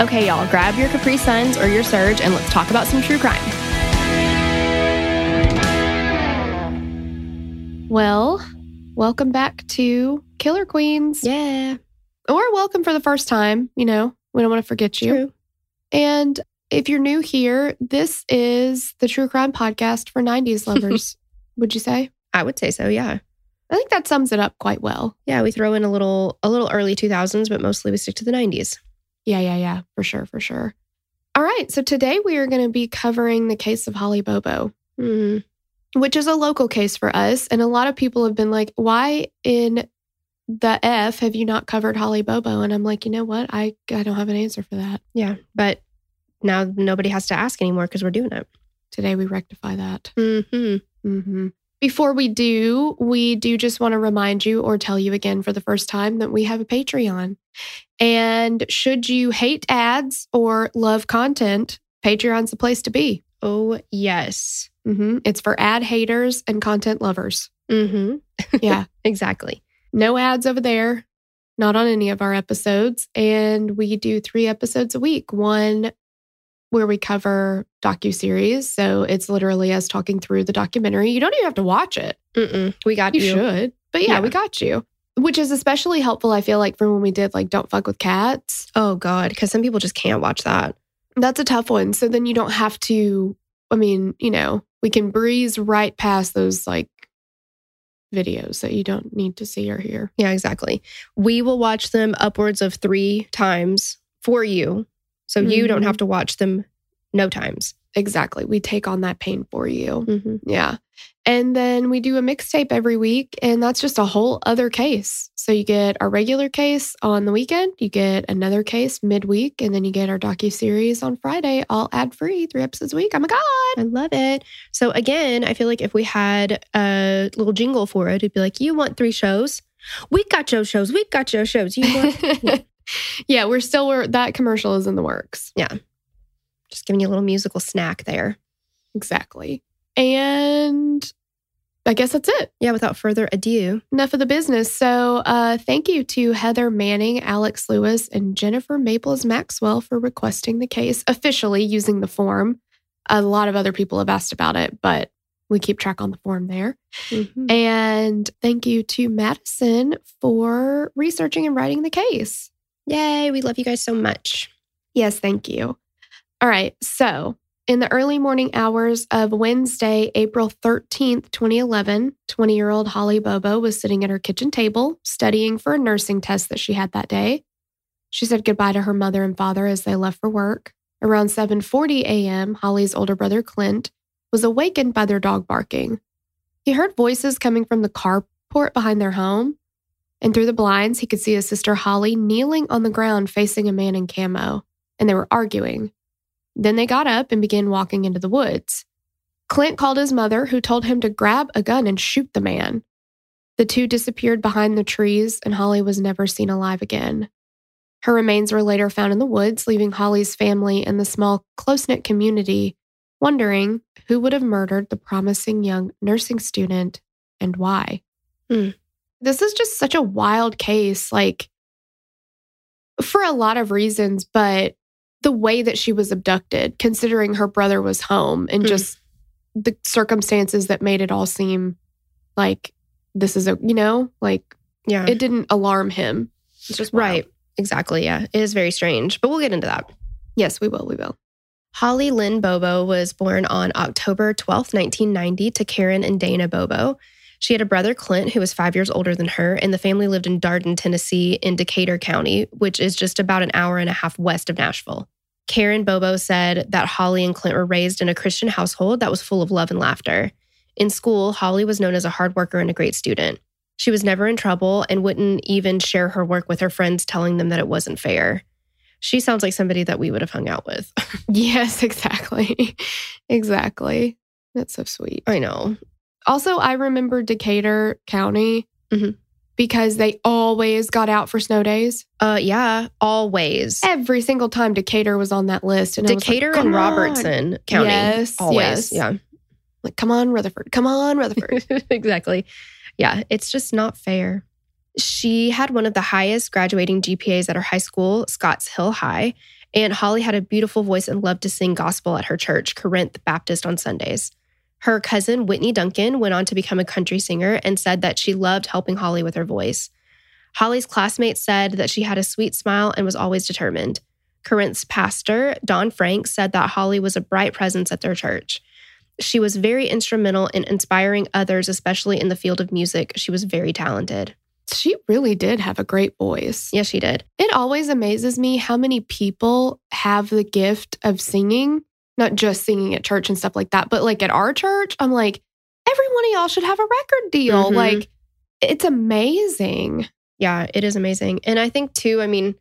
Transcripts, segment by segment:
Okay, y'all, grab your Capri Suns or your Surge and let's talk about some true crime. Well, welcome back to Killer Queens. Yeah. Or welcome for the first time. You know, we don't want to forget you. True. And if you're new here, this is the True Crime Podcast for 90s lovers, would you say? I would say so, yeah. I think that sums it up quite well. Yeah, we throw in a little a little early 2000s, but mostly we stick to the 90s. Yeah, yeah, yeah, for sure, for sure. All right, so today we are going to be covering the case of Holly Bobo, Hmm. which is a local case for us. And a lot of people have been like, why in the F have you not covered Holly Bobo? And I'm like, you know what? I, I don't have an answer for that. Yeah, but now nobody has to ask anymore because we're doing it. Today we rectify that. Mm-hmm. hmm Before we do, we do just want to remind you or tell you again for the first time that we have a Patreon. And should you hate ads or love content, Patreon's the place to be. Oh, yes. hmm It's for ad haters and content lovers. Mm-hmm. Yeah. Exactly. no ads over there, not on any of our episodes. And we do three episodes a week. One where we cover docu-series. So it's literally us talking through the documentary. You don't even have to watch it. Mm-mm. We got You you. should. But yeah, Yeah. we got you. Which is especially helpful, I feel like, for when we did like Don't Fuck with Cats. Oh, God, because some people just can't watch that. That's a tough one. So then you don't have to, I mean, you know, we can breeze right past those like videos that you don't need to see or hear. Yeah, exactly. We will watch them upwards of three times for you. So you don't Mhm. have to watch them no times. Exactly. We take on that pain for you. Mm-hmm. Yeah. And then we do a mixtape every week, and that's just a whole other case. So you get our regular case on the weekend, you get another case midweek, and then you get our docu series on Friday, all ad free, three episodes a week. Oh my god! I love it. So again, I feel like if we had a little jingle for it, it'd be like, you want three shows? We got your shows. We got your shows. You want yeah, we're still we're, that commercial is in the works. Yeah. Just giving you a little musical snack there. Exactly. And I guess that's it. Yeah, without further ado. enough of the business. So, uh, thank you to Heather Manning, Alex Lewis, and Jennifer Maples Maxwell for requesting the case officially using the form. A lot of other people have asked about it, but we keep track on the form there. Mhm. And thank you to Madison for researching and writing the case. Yay, we love you guys so much. Yes, thank you. All right. So, in the early morning hours of Wednesday, April 13th, 2011, 20 year old Holly Bobo was sitting at her kitchen table studying for a nursing test that she had that day. She said goodbye to her mother and father as they left for work. Around 7:40 a.m., Holly's older brother Clint was awakened by their dog barking. He heard voices coming from the carport behind their home, and through the blinds, he could see his sister Holly kneeling on the ground facing a man in camo, and they were arguing. Then they got up and began walking into the woods. Clint called his mother, who told him to grab a gun and shoot the man. The two disappeared behind the trees, and Holly was never seen alive again. Her remains were later found in the woods, leaving Holly's family and the small, close knit community wondering who would have murdered the promising young nursing student and why. Hmm. This is just such a wild case, like for a lot of reasons, but the way that she was abducted, considering her brother was home and Hmm. just the circumstances that made it all seem like this is a, you know, like Yeah. it didn't alarm him. It's just wild. right. Exactly. Yeah. It is very strange, but we'll get into that. Yes, we will. We will. Holly Lynn Bobo was born on October 12th, 1990, to Karen and Dana Bobo. She had a brother, Clint, who was five years older than her, and the family lived in Darden, Tennessee, in Decatur County, which is just about an hour and a half west of Nashville. Karen Bobo said that Holly and Clint were raised in a Christian household that was full of love and laughter. In school, Holly was known as a hard worker and a great student. She was never in trouble and wouldn't even share her work with her friends, telling them that it wasn't fair. She sounds like somebody that we would have hung out with. Yes, exactly. exactly. That's so sweet. I know. Also, I remember Decatur County Mhm. because they always got out for snow days. Uh, yeah, always. Every single time Decatur was on that list. And like, Decatur "Come and on." Robertson County. Yes, always. yes. Like, come on, Rutherford. Come on, Rutherford. Exactly. Yeah, it's just not fair. She had one of the highest graduating GPAs at her high school, Scotts Hill High, and Holly had a beautiful voice and loved to sing gospel at her church, Corinth Baptist, on Sundays. Her cousin, Whitney Duncan, went on to become a country singer and said that she loved helping Holly with her voice. Holly's classmates said that she had a sweet smile and was always determined. Corinth's pastor, Don Frank, said that Holly was a bright presence at their church. She was very instrumental in inspiring others, especially in the field of music. She was very talented. she really did have a great voice. Yes, she did. It always amazes me how many people have the gift of singing, not just singing at church and stuff like that, but like at our church, I'm like, every one of y'all should have a record deal. Mhm. Like, it's amazing. Yeah, it is amazing. And I think, too, I mean,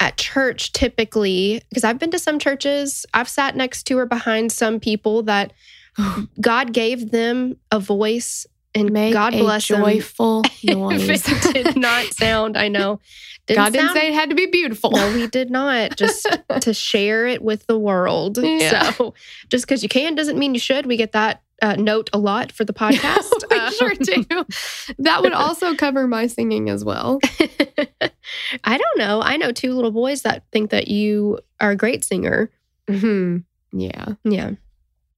at church, typically, because I've been to some churches, I've sat next to or behind some people that God gave them a voice and Make God a bless them. joyful If noise. it did not sound, I know. God didn't sound- say it had to be beautiful. No, he did not. Just to share it with the world. Yeah. So just because you can doesn't mean you should. We get that uh, note a lot for the podcast. we Um, sure do. That would also cover my singing as well. I don't know. I know two little boys that think that you are a great singer. hmm Yeah. Yeah.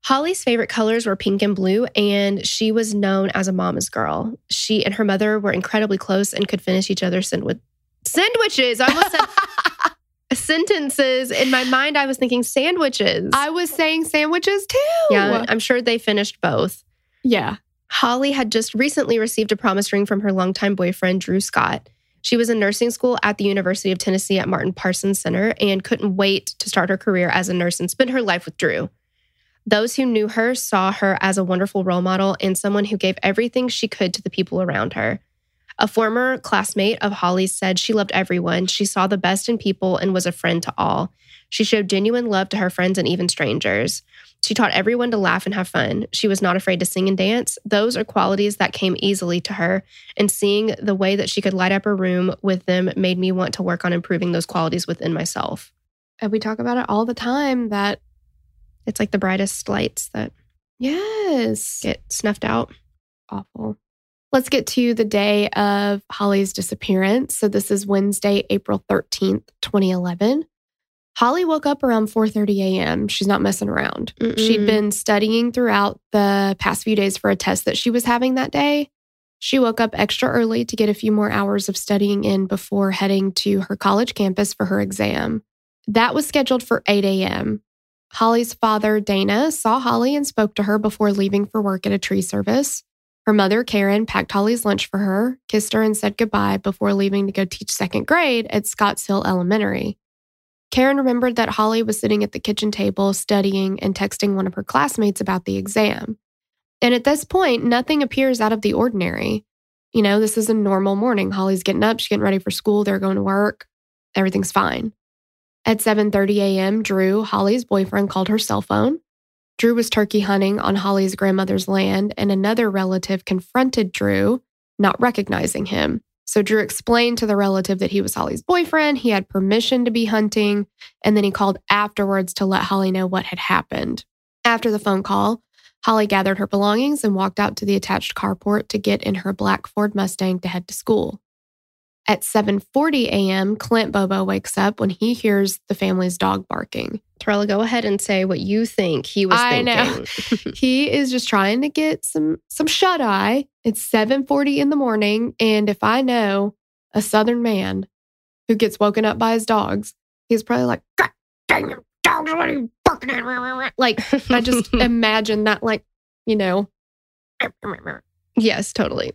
Holly's favorite colors were pink and blue, and she was known as a mama's girl. She and her mother were incredibly close and could finish each other's sandwich- sandwiches. I almost said sentences. In my mind, I was thinking sandwiches. I was saying sandwiches too. yeah, I'm sure they finished both. Yeah. Holly had just recently received a promise ring from her longtime boyfriend, Drew Scott. She was in nursing school at the University of Tennessee at Martin Parsons Center and couldn't wait to start her career as a nurse and spend her life with Drew. Those who knew her saw her as a wonderful role model and someone who gave everything she could to the people around her. A former classmate of Holly's said she loved everyone. She saw the best in people and was a friend to all. She showed genuine love to her friends and even strangers. She taught everyone to laugh and have fun. She was not afraid to sing and dance. Those are qualities that came easily to her, and seeing the way that she could light up her room with them made me want to work on improving those qualities within myself. And we talk about it all the time that, It's like the brightest lights that yes, get snuffed out. awful. Let's get to the day of Holly's disappearance. So this is Wednesday, April 13th, 2011. Holly woke up around 4:30 a.m. She's not messing around. She'd Mm-mm. been studying throughout the past few days for a test that she was having that day. She woke up extra early to get a few more hours of studying in before heading to her college campus for her exam. That was scheduled for 8 a.m. Holly's father, Dana, saw Holly and spoke to her before leaving for work at a tree service. Her mother, Karen, packed Holly's lunch for her, kissed her, and said goodbye before leaving to go teach second grade at Scotts Hill Elementary. Karen remembered that Holly was sitting at the kitchen table studying and texting one of her classmates about the exam. And at this point, nothing appears out of the ordinary. You know, this is a normal morning. Holly's getting up, she's getting ready for school, they're going to work. Everything's fine. At 7:30 a.m., Drew, Holly's boyfriend, called her cell phone. Drew was turkey hunting on Holly's grandmother's land, and another relative confronted Drew not recognizing him. So Drew explained to the relative that he was Holly's boyfriend. He had permission to be hunting. And then he called afterwards to let Holly know what had happened. After the phone call, Holly gathered her belongings and walked out to the attached carport to get in her black Ford Mustang to head to school. At 7:40 a.m., Clint Bobo wakes up when he hears the family's dog barking. Torella, go ahead and say what you think he was I thinking. know. he is just trying to get some some shut eye. It's 7:40 in the morning and if I know a southern man who gets woken up by his dogs, he's probably like, God dang it, dogs, what are you barking at? Like, I just imagine that, like, you know, yes, totally.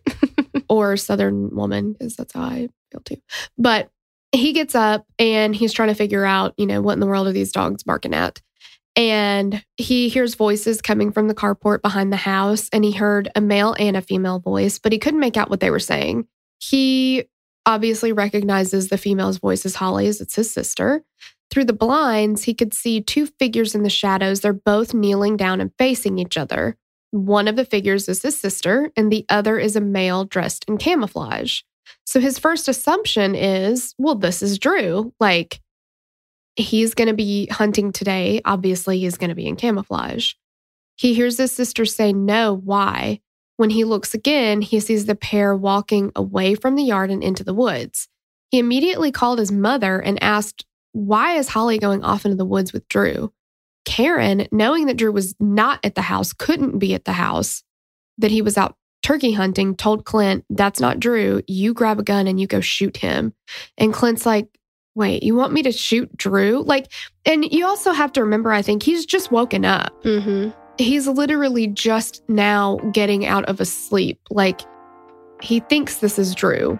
or Southern woman, because that's how I too. But he gets up and he's trying to figure out, you know, what in the world are these dogs barking at? And he hears voices coming from the carport behind the house, and he heard a male and a female voice, but he couldn't make out what they were saying. He obviously recognizes the female's voice as Holly's, it's his sister. Through the blinds, he could see two figures in the shadows. They're both kneeling down and facing each other. One of the figures is his sister, and the other is a male dressed in camouflage. So his first assumption is, well, this is Drew. Like, he's going to be hunting today. Obviously, he's going to be in camouflage. He hears his sister say, no, why? When he looks again, he sees the pair walking away from the yard and into the woods. He immediately called his mother and asked, why is Holly going off into the woods with Drew? Karen, knowing that Drew was not at the house, couldn't be at the house, that he was out turkey hunting, told Clint, That's not Drew. You grab a gun and you go shoot him. And Clint's like, Wait, you want me to shoot Drew? Like, and you also have to remember, I think he's just woken up. hmm He's literally just now getting out of a sleep. Like, he thinks this is Drew.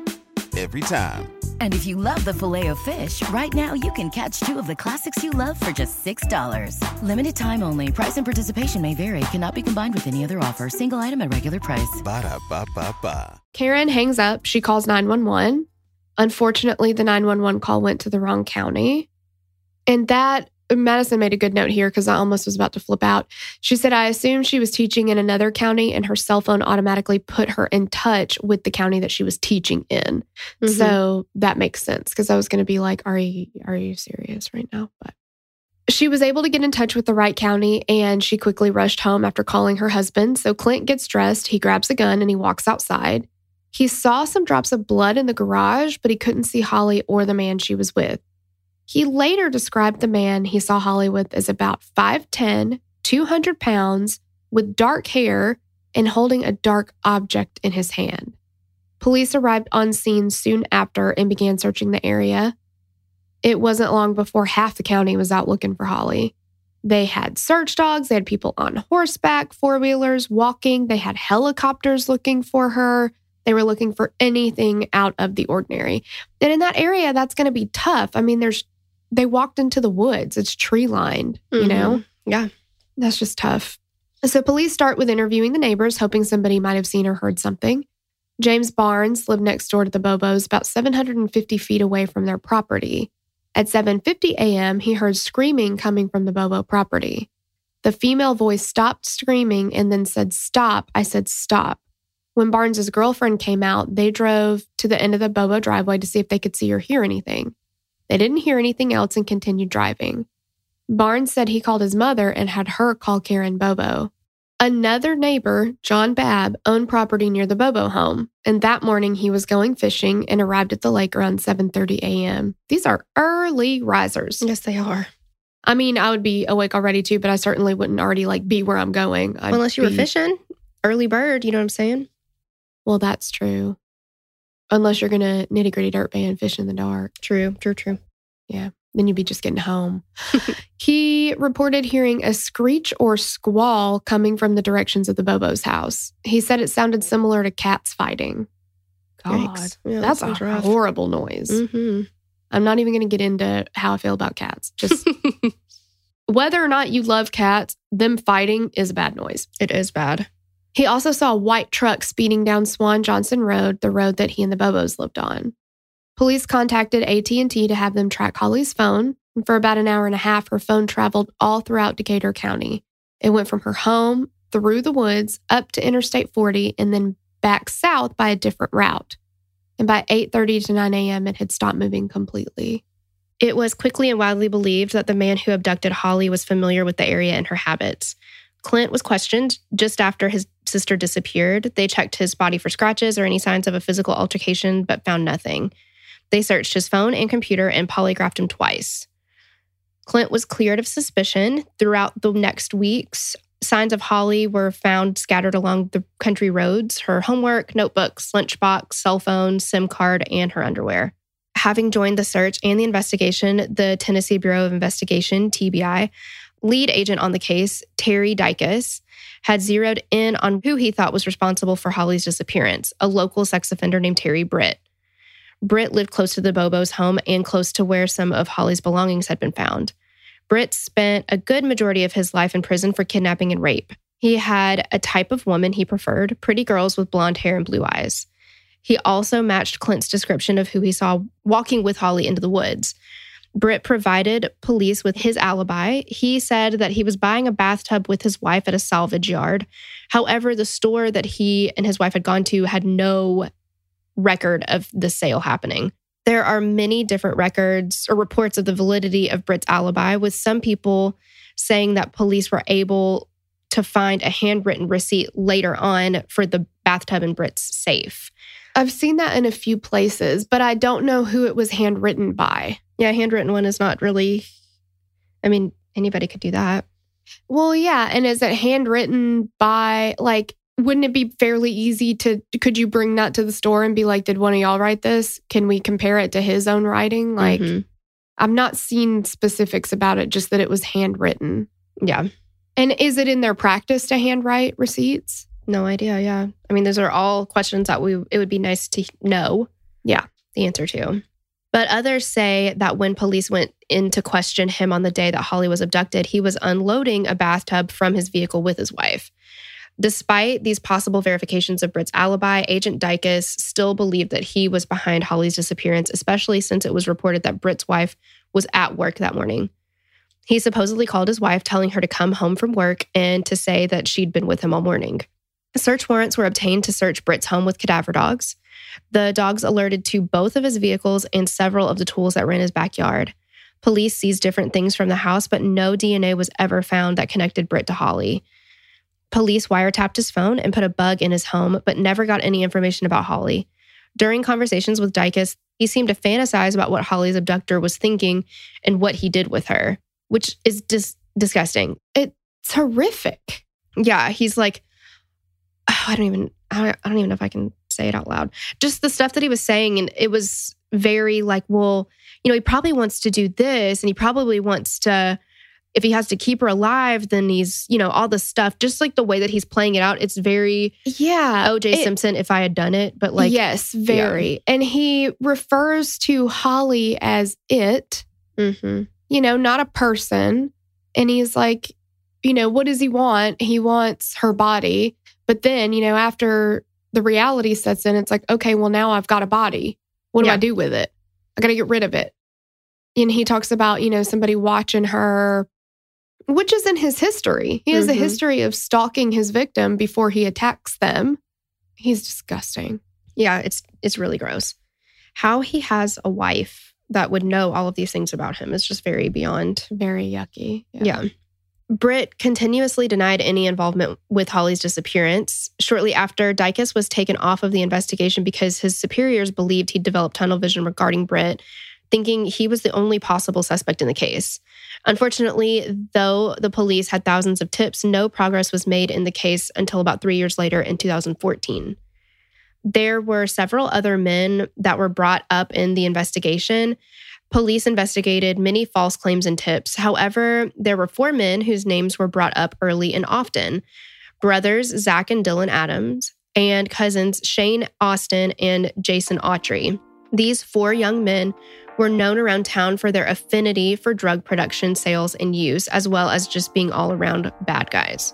Every time. And if you love the filet of fish, right now you can catch two of the classics you love for just $6. Limited time only. Price and participation may vary. Cannot be combined with any other offer. Single item at regular price. Ba-da-ba-ba-ba. Karen hangs up. She calls 911. Unfortunately, the 911 call went to the wrong county. And that, Madison made a good note here because I almost was about to flip out. She said, I assumed she was teaching in another county and her cell phone automatically put her in touch with the county that she was teaching in. Mhm. So that makes sense because I was going to be like, are you, are you serious right now? But she was able to get in touch with the right county and she quickly rushed home after calling her husband. So Clint gets dressed, he grabs a gun and he walks outside. He saw some drops of blood in the garage, but he couldn't see Holly or the man she was with. He later described the man he saw Holly with as about 5'10, 200 pounds, with dark hair and holding a dark object in his hand. Police arrived on scene soon after and began searching the area. It wasn't long before half the county was out looking for Holly. They had search dogs, they had people on horseback, four wheelers, walking, they had helicopters looking for her. They were looking for anything out of the ordinary. And in that area, that's going to be tough. I mean, there's, they walked into the woods, it's tree lined, you Mhm. know? Yeah. That's just tough. So police start with interviewing the neighbors, hoping somebody might have seen or heard something. James Barnes lived next door to the Bobos, about 750 feet away from their property. At 7:50 a.m., he heard screaming coming from the Bobo property. The female voice stopped screaming and then said, Stop. I said, Stop. When Barnes's girlfriend came out, they drove to the end of the Bobo driveway to see if they could see or hear anything. They didn't hear anything else and continued driving. Barnes said he called his mother and had her call Karen Bobo. Another neighbor, John Babb, owned property near the Bobo home, and that morning he was going fishing and arrived at the lake around 7:30 a.m. These are early risers. Yes, they are. I mean, I would be awake already too, but I certainly wouldn't already like be where I'm going. I'd Unless you were fishing, early bird. You know what I'm saying? Well, that's true. Unless you're gonna nitty gritty dirt band fish in the dark, True, true, true. Yeah. Then you'd be just getting home. he reported hearing a screech or squall coming from the directions of the Bobo's house. He said it sounded similar to cats fighting. God. Yeah, that that's a rough. horrible noise. Mm-hmm. I'm not even going to get into how I feel about cats. Just whether or not you love cats, them fighting is a bad noise. it is bad. He also saw a white truck speeding down Swan Johnson Road, the road that he and the Bobos lived on. Police contacted AT&T to have them track Holly's phone, and for about an hour and a half her phone traveled all throughout Decatur County. It went from her home through the woods up to Interstate 40 and then back south by a different route. And by 8:30 to 9 a.m. it had stopped moving completely. It was quickly and widely believed that the man who abducted Holly was familiar with the area and her habits. Clint was questioned just after his sister disappeared. They checked his body for scratches or any signs of a physical altercation, but found nothing. They searched his phone and computer and polygraphed him twice. Clint was cleared of suspicion. Throughout the next weeks, signs of Holly were found scattered along the country roads her homework, notebooks, lunchbox, cell phone, SIM card, and her underwear having joined the search and the investigation, the Tennessee Bureau of Investigation, TBI, lead agent on the case, Terry Dicus, had zeroed in on who he thought was responsible for Holly's disappearance, a local sex offender named Terry Britt. Britt lived close to the Bobo's home and close to where some of Holly's belongings had been found. Britt spent a good majority of his life in prison for kidnapping and rape. He had a type of woman he preferred pretty girls with blonde hair and blue eyes. He also matched Clint's description of who he saw walking with Holly into the woods. Britt provided police with his alibi. He said that he was buying a bathtub with his wife at a salvage yard. However, the store that he and his wife had gone to had no record of the sale happening. There are many different records or reports of the validity of Britt's alibi, with some people saying that police were able to find a handwritten receipt later on for the bathtub in Britt's safe. I've seen that in a few places, but I don't know who it was handwritten by. Yeah, handwritten one is not really, I mean, anybody could do that. Well, yeah. And is it handwritten by, like, wouldn't it be fairly easy to, could you bring that to the store and be like, did one of y'all write this? Can we compare it to his own writing? Like, Mhm. I've not seen specifics about it, just that it was handwritten. yeah, And is it in their practice to handwrite receipts? No idea. Yeah. I mean, those are all questions that we, it would be nice to know. Yeah. The answer to. But others say that when police went in to question him on the day that Holly was abducted, he was unloading a bathtub from his vehicle with his wife. Despite these possible verifications of Britt's alibi, Agent Dicus still believed that he was behind Holly's disappearance, especially since it was reported that Britt's wife was at work that morning. He supposedly called his wife, telling her to come home from work and to say that she'd been with him all morning. Search warrants were obtained to search Britt's home with cadaver dogs. The dogs alerted to both of his vehicles and several of the tools that were in his backyard. Police seized different things from the house, but no DNA was ever found that connected Britt to Holly. Police wiretapped his phone and put a bug in his home, but never got any information about Holly. During conversations with Dicus, he seemed to fantasize about what Holly's abductor was thinking and what he did with her, which is dis- disgusting. It's horrific. Yeah, he's like, oh, I don't even, I don't, even know if I can say it out loud. Just the stuff that he was saying, and it was very like, well, you know, he probably wants to do this, and he probably wants to. If he has to keep her alive, then he's, you know, all the stuff. Just like the way that he's playing it out, it's very Yeah. OJ it- Simpson. If I had done it, but like, yes, very. And he refers to Holly as it, mhm. you know, not a person. And he's like, you know, what does he want? He wants her body. But then, you know, after the reality sets in, it's like, okay, well, now I've got a body. What do Yeah. I do with it? I got to get rid of it. And he talks about, you know, somebody watching her which is in his history. He has a Mhm. history of stalking his victim before he attacks them. He's disgusting. Yeah, it's it's really gross. How he has a wife that would know all of these things about him is just very beyond. Very yucky. Yeah. Britt continuously denied any involvement with Holly's disappearance. Shortly after, Dicus was taken off of the investigation because his superiors believed he'd developed tunnel vision regarding Britt, thinking he was the only possible suspect in the case. Unfortunately, though the police had thousands of tips, no progress was made in the case until about three years later in 2014. There were several other men that were brought up in the investigation. Police investigated many false claims and tips. However, there were four men whose names were brought up early and often brothers Zach and Dylan Adams, and cousins Shane Austin and Jason Autry. These four young men were known around town for their affinity for drug production, sales, and use, as well as just being all around bad guys.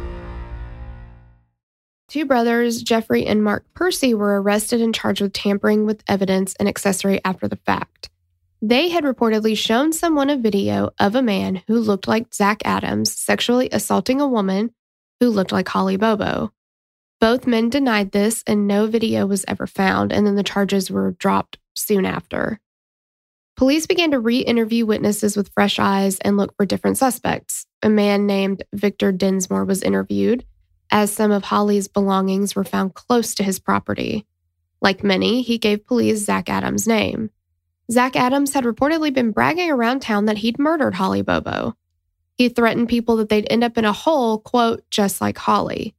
Two brothers, Jeffrey and Mark Pearcy, were arrested and charged with tampering with evidence and accessory after the fact. They had reportedly shown someone a video of a man who looked like Zach Adams sexually assaulting a woman who looked like Holly Bobo. Both men denied this, and no video was ever found, and then the charges were dropped soon after. Police began to re interview witnesses with fresh eyes and look for different suspects. A man named Victor Dinsmore was interviewed, as some of Holly's belongings were found close to his property. Like many, he gave police Zach Adams' name. Zach Adams had reportedly been bragging around town that he'd murdered Holly Bobo. He threatened people that they'd end up in a hole, quote, just like Holly.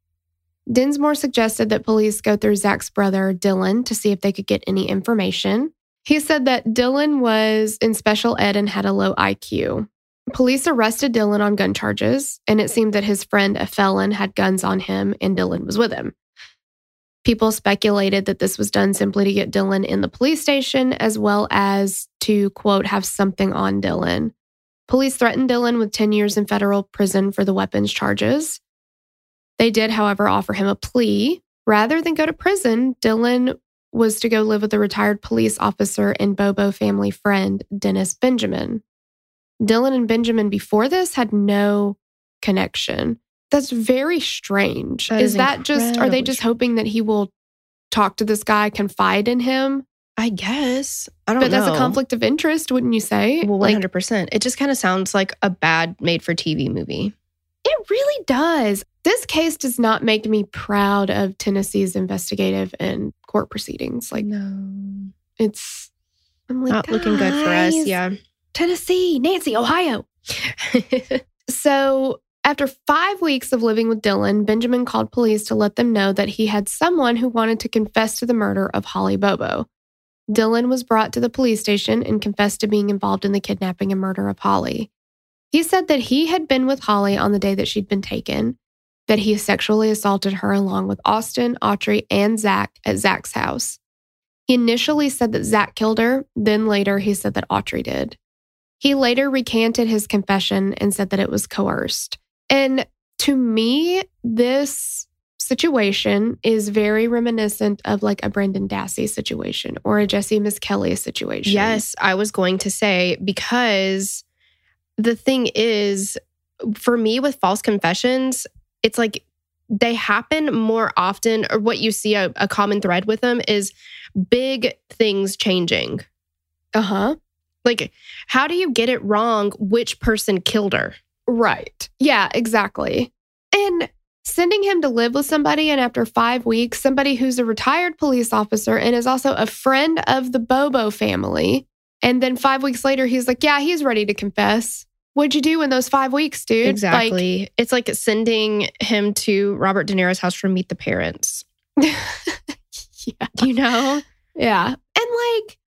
Dinsmore suggested that police go through Zach's brother, Dylan, to see if they could get any information. He said that Dylan was in special ed and had a low IQ. Police arrested Dylan on gun charges, and it seemed that his friend, a felon, had guns on him and Dylan was with him. People speculated that this was done simply to get Dylan in the police station, as well as to, quote, have something on Dylan. Police threatened Dylan with 10 years in federal prison for the weapons charges. They did, however, offer him a plea. Rather than go to prison, Dylan was to go live with a retired police officer and Bobo family friend, Dennis Benjamin. Dylan and Benjamin before this had no connection. That's very strange. That is is that just, are they just hoping that he will talk to this guy, confide in him? I guess. I don't But know. But that's a conflict of interest, wouldn't you say? Well, 100%. It just kind of sounds like a bad made for TV movie. It really does. This case does not make me proud of Tennessee's investigative and court proceedings. Like no. it's I'm like Not looking good for us. Yeah. Tennessee, Nancy, Ohio. So after five weeks of living with Dylan, Benjamin called police to let them know that he had someone who wanted to confess to the murder of Holly Bobo. Dylan was brought to the police station and confessed to being involved in the kidnapping and murder of Holly. He said that he had been with Holly on the day that she'd been taken, that he sexually assaulted her along with Austin, Autry, and Zach at Zach's house. He initially said that Zach killed her, then later he said that Autry did. He later recanted his confession and said that it was coerced. And to me, this situation is very reminiscent of like a Brendan Dassey situation or a Jessie Misskelley situation. Yes, I was going to say because the thing is, for me with false confessions, it's like they happen more often, or what you see a, a common thread with them is big things changing. Uh huh. Like, how do you get it wrong which person killed her? Right. Yeah, exactly. And sending him to live with somebody, and after five weeks, somebody who's a retired police officer and is also a friend of the Bobo family. And then five weeks later, he's like, Yeah, he's ready to confess. What'd you do in those five weeks, dude? Like, Exactly. it's like sending him to Robert De Niro's house to Meet the Parents. yeah. You know? Yeah. And like,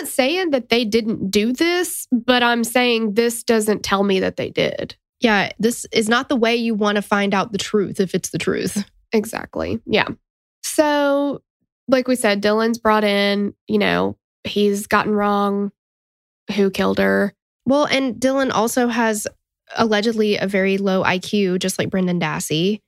not saying that they didn't do this, but I'm saying this doesn't tell me that they did. Yeah, this is not the way you want to find out the truth if it's the truth. Exactly. Yeah. So, like we said, Dylan's brought in, you know, he's gotten wrong who killed her. Well, and Dylan also has allegedly a very low IQ, just like Brendan Dassey.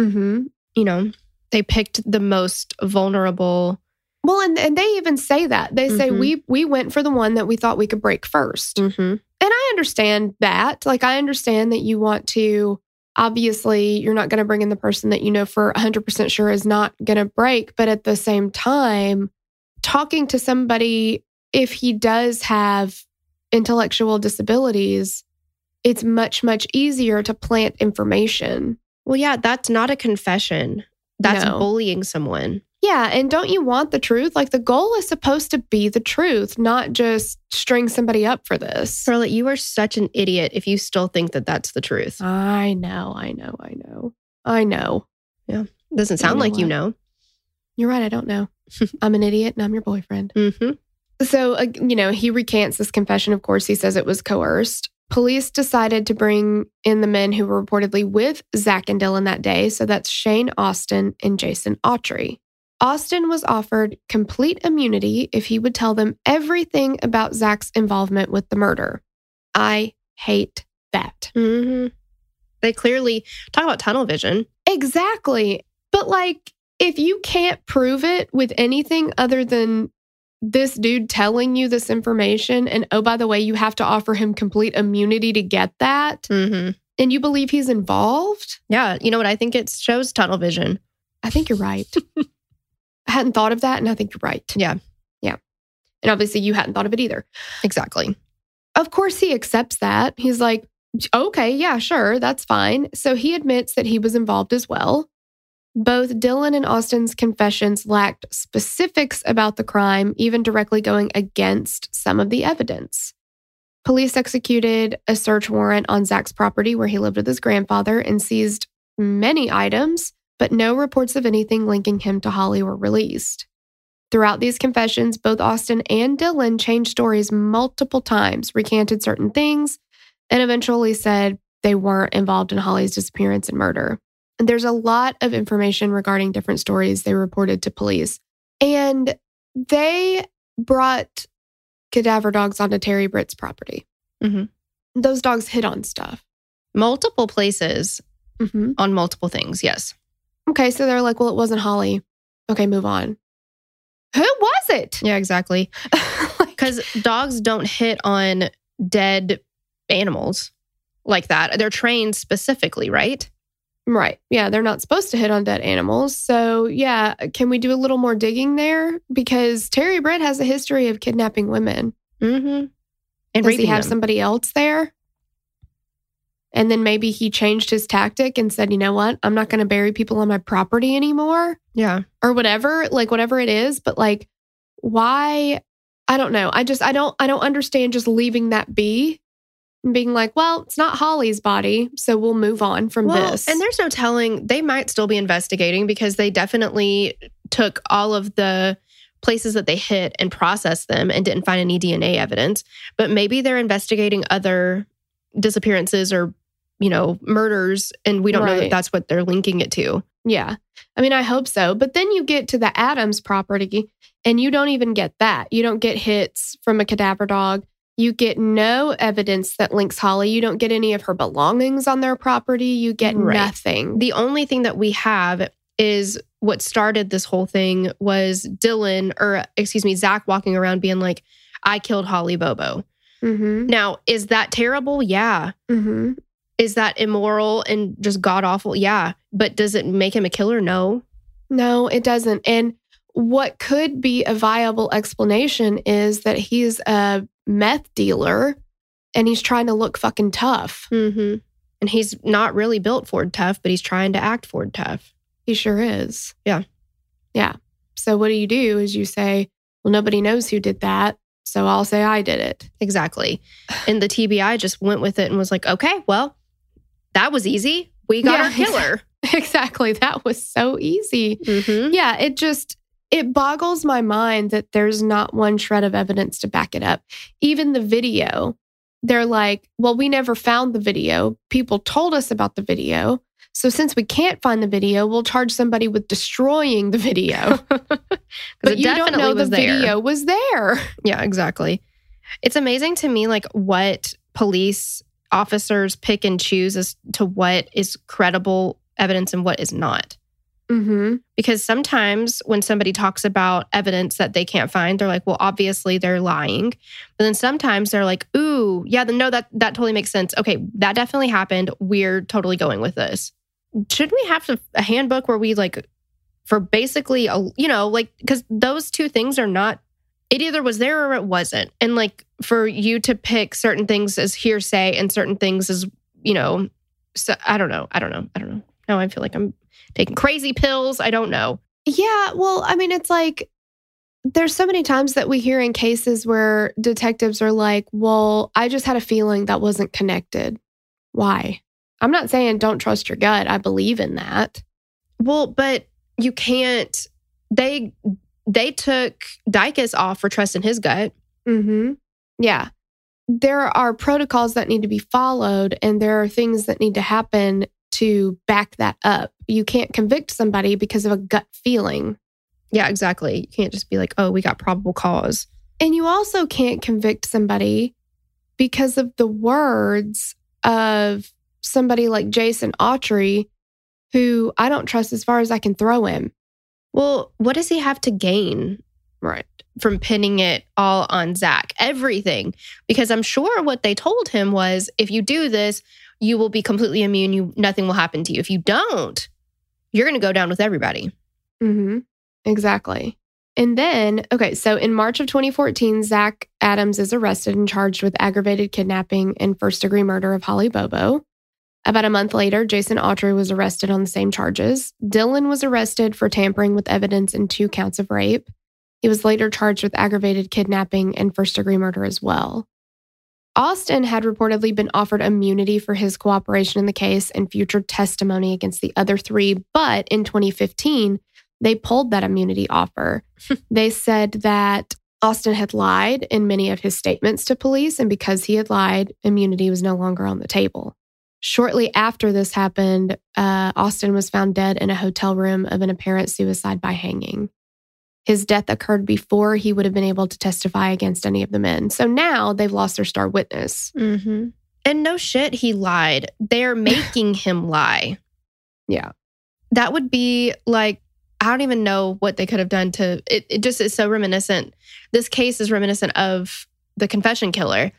Mm-hmm. You know, they picked the most vulnerable. Well, and, and they even say that. They say Mhm. we we went for the one that we thought we could break 1st Mm-hmm. And I understand that. Like I understand that you want to obviously you're not going to bring in the person that you know for 100% sure is not going to break, but at the same time talking to somebody if he does have intellectual disabilities, it's much much easier to plant information. Well, yeah, that's not a confession. That's No. bullying someone. Yeah, and don't you want the truth? Like the goal is supposed to be the truth, not just string somebody up for this. Charlotte, you are such an idiot if you still think that that's the truth. I know, I know, I know. I know. Yeah. Doesn't sound know like you know. You're right, I don't know. I'm an idiot and I'm your boyfriend. Mm-hmm. So, uh, you know, he recants this confession. Of course, he says it was coerced. Police decided to bring in the men who were reportedly with Zach and Dylan that day. So that's Shane Austin and Jason Autry. Austin was offered complete immunity if he would tell them everything about Zach's involvement with the murder. I hate that. Mm-hmm. They clearly talk about tunnel vision. Exactly. But like, if you can't prove it with anything other than this dude telling you this information, and oh, by the way, you have to offer him complete immunity to get that, Mm-hmm. and you believe he's involved, Yeah, you know what? I think it shows tunnel vision. I think you're right. I hadn't thought of that, and I think you're right. Yeah. Yeah. And obviously, you hadn't thought of it either. Exactly. Of course, he accepts that. He's like, okay, yeah, sure, that's fine. So he admits that he was involved as well. Both Dylan and Austin's confessions lacked specifics about the crime, even directly going against some of the evidence. Police executed a search warrant on Zach's property where he lived with his grandfather and seized many items, but no reports of anything linking him to Holly were released. Throughout these confessions, both Austin and Dylan changed stories multiple times, recanted certain things, and eventually said they weren't involved in Holly's disappearance and murder. And there's a lot of information regarding different stories they reported to police. And they brought cadaver dogs onto Terry Britt's property. Mhm. Those dogs hit on stuff. Multiple places hmm on multiple things. Yes. Okay, so they're like, well, it wasn't Holly. Okay, move on. Who was it? Yeah, exactly. Like, Because dogs don't hit on dead animals like that. They're trained specifically, right? Right. Yeah, they're not supposed to hit on dead animals. So, yeah, can we do a little more digging there? Because Terry Britt has a history of kidnapping women. Mm-hmm. And Does he have them. somebody else there? And then maybe he changed his tactic and said, you know what? I'm not going to bury people on my property anymore Yeah. or whatever, like whatever it is. But like, why? I don't know. I just, I don't, I don't understand just leaving that be and being like, well, it's not Holly's body. So we'll move on from Well, this. and there's no telling. They might still be investigating because they definitely took all of the places that they hit and processed them and didn't find any DNA evidence. But maybe they're investigating other disappearances or, you know, murders, and we don't know that that's what they're linking it to. Yeah. I mean, I hope so. But then you get to the Adams property and you don't even get that. You don't get hits from a cadaver dog. You get no evidence that links Holly. You don't get any of her belongings on their property. You get Right. nothing. The only thing that we have is what started this whole thing was Dylan, or excuse me, Zach walking around being like, I killed Holly Bobo. mm-hmm. Now, is that terrible? Yeah. Mm-hmm. Is that immoral and just god awful? Yeah. But does it make him a killer? No. No, it doesn't. And what could be a viable explanation is that he's a meth dealer and he's trying to look fucking tough. Mm-hmm. And he's not really built Ford tough, but he's trying to act Ford tough. He sure is. Yeah. Yeah. So what do you do is you say, well, nobody knows who did that. So I'll say I did it. Exactly. And the TBI just went with it and was like, okay, well, that was easy. We got Yeah, our killer. exactly. That was so easy. Mm-hmm. Yeah, it just it boggles my mind that there's not one shred of evidence to back it up. Even the video, they're like, "Well, we never found the video. People told us about the video. So since we can't find the video, we'll charge somebody with destroying the video." but you don't know the there. video was there. Yeah, exactly. It's amazing to me, like what police officers pick and choose as to what is credible evidence and what is not. Mm-hmm. Because sometimes when somebody talks about evidence that they can't find, they're like, well, obviously they're lying. But then sometimes they're like, ooh, yeah, no, that, that totally makes sense. Okay, that definitely happened. We're totally going with this. Should we have to, a handbook where we like, for basically, a, you know, like, because those two things are not, it either was there or it wasn't. And like for you to pick certain things as hearsay and certain things as, you know, so I don't know. I don't know. I don't know. Now I feel like I'm taking crazy pills. I don't know. Yeah, well, I mean, it's like there's so many times that we hear in cases where detectives are like, well, I just had a feeling that wasn't connected. Why? I'm not saying don't trust your gut. I believe in that. Well, but you can't. They they took Dicus off for trusting his gut. Mm-hmm. Yeah. There are protocols that need to be followed, and there are things that need to happen to back that up. You can't convict somebody because of a gut feeling. Yeah, exactly. You can't just be like, oh, we got probable cause. And you also can't convict somebody because of the words of somebody like Jason Autry, who I don't trust as far as I can throw him. Well, what does he have to gain Right. from pinning it all on Zach? Everything. Because I'm sure what they told him was if you do this, you will be completely immune. You nothing will happen to you. If you don't, you're gonna go down with everybody. Mm-hmm. Exactly. And then, okay, so in March of 2014, Zach Adams is arrested and charged with aggravated kidnapping and first degree murder of Holly Bobo. About a month later, Jason Autry was arrested on the same charges. Dylan was arrested for tampering with evidence in two counts of rape. He was later charged with aggravated kidnapping and first degree murder as well. Austin had reportedly been offered immunity for his cooperation in the case and future testimony against the other three, but in 2015, they pulled that immunity offer. they said that Austin had lied in many of his statements to police, and because he had lied, immunity was no longer on the table. Shortly after this happened, uh, Austin was found dead in a hotel room of an apparent suicide by hanging. His death occurred before he would have been able to testify against any of the men. So now they've lost their star witness. Mm-hmm. And no shit, he lied. They're making him lie. Yeah. That would be like, I don't even know what they could have done to it. It just is so reminiscent. This case is reminiscent of the confession killer.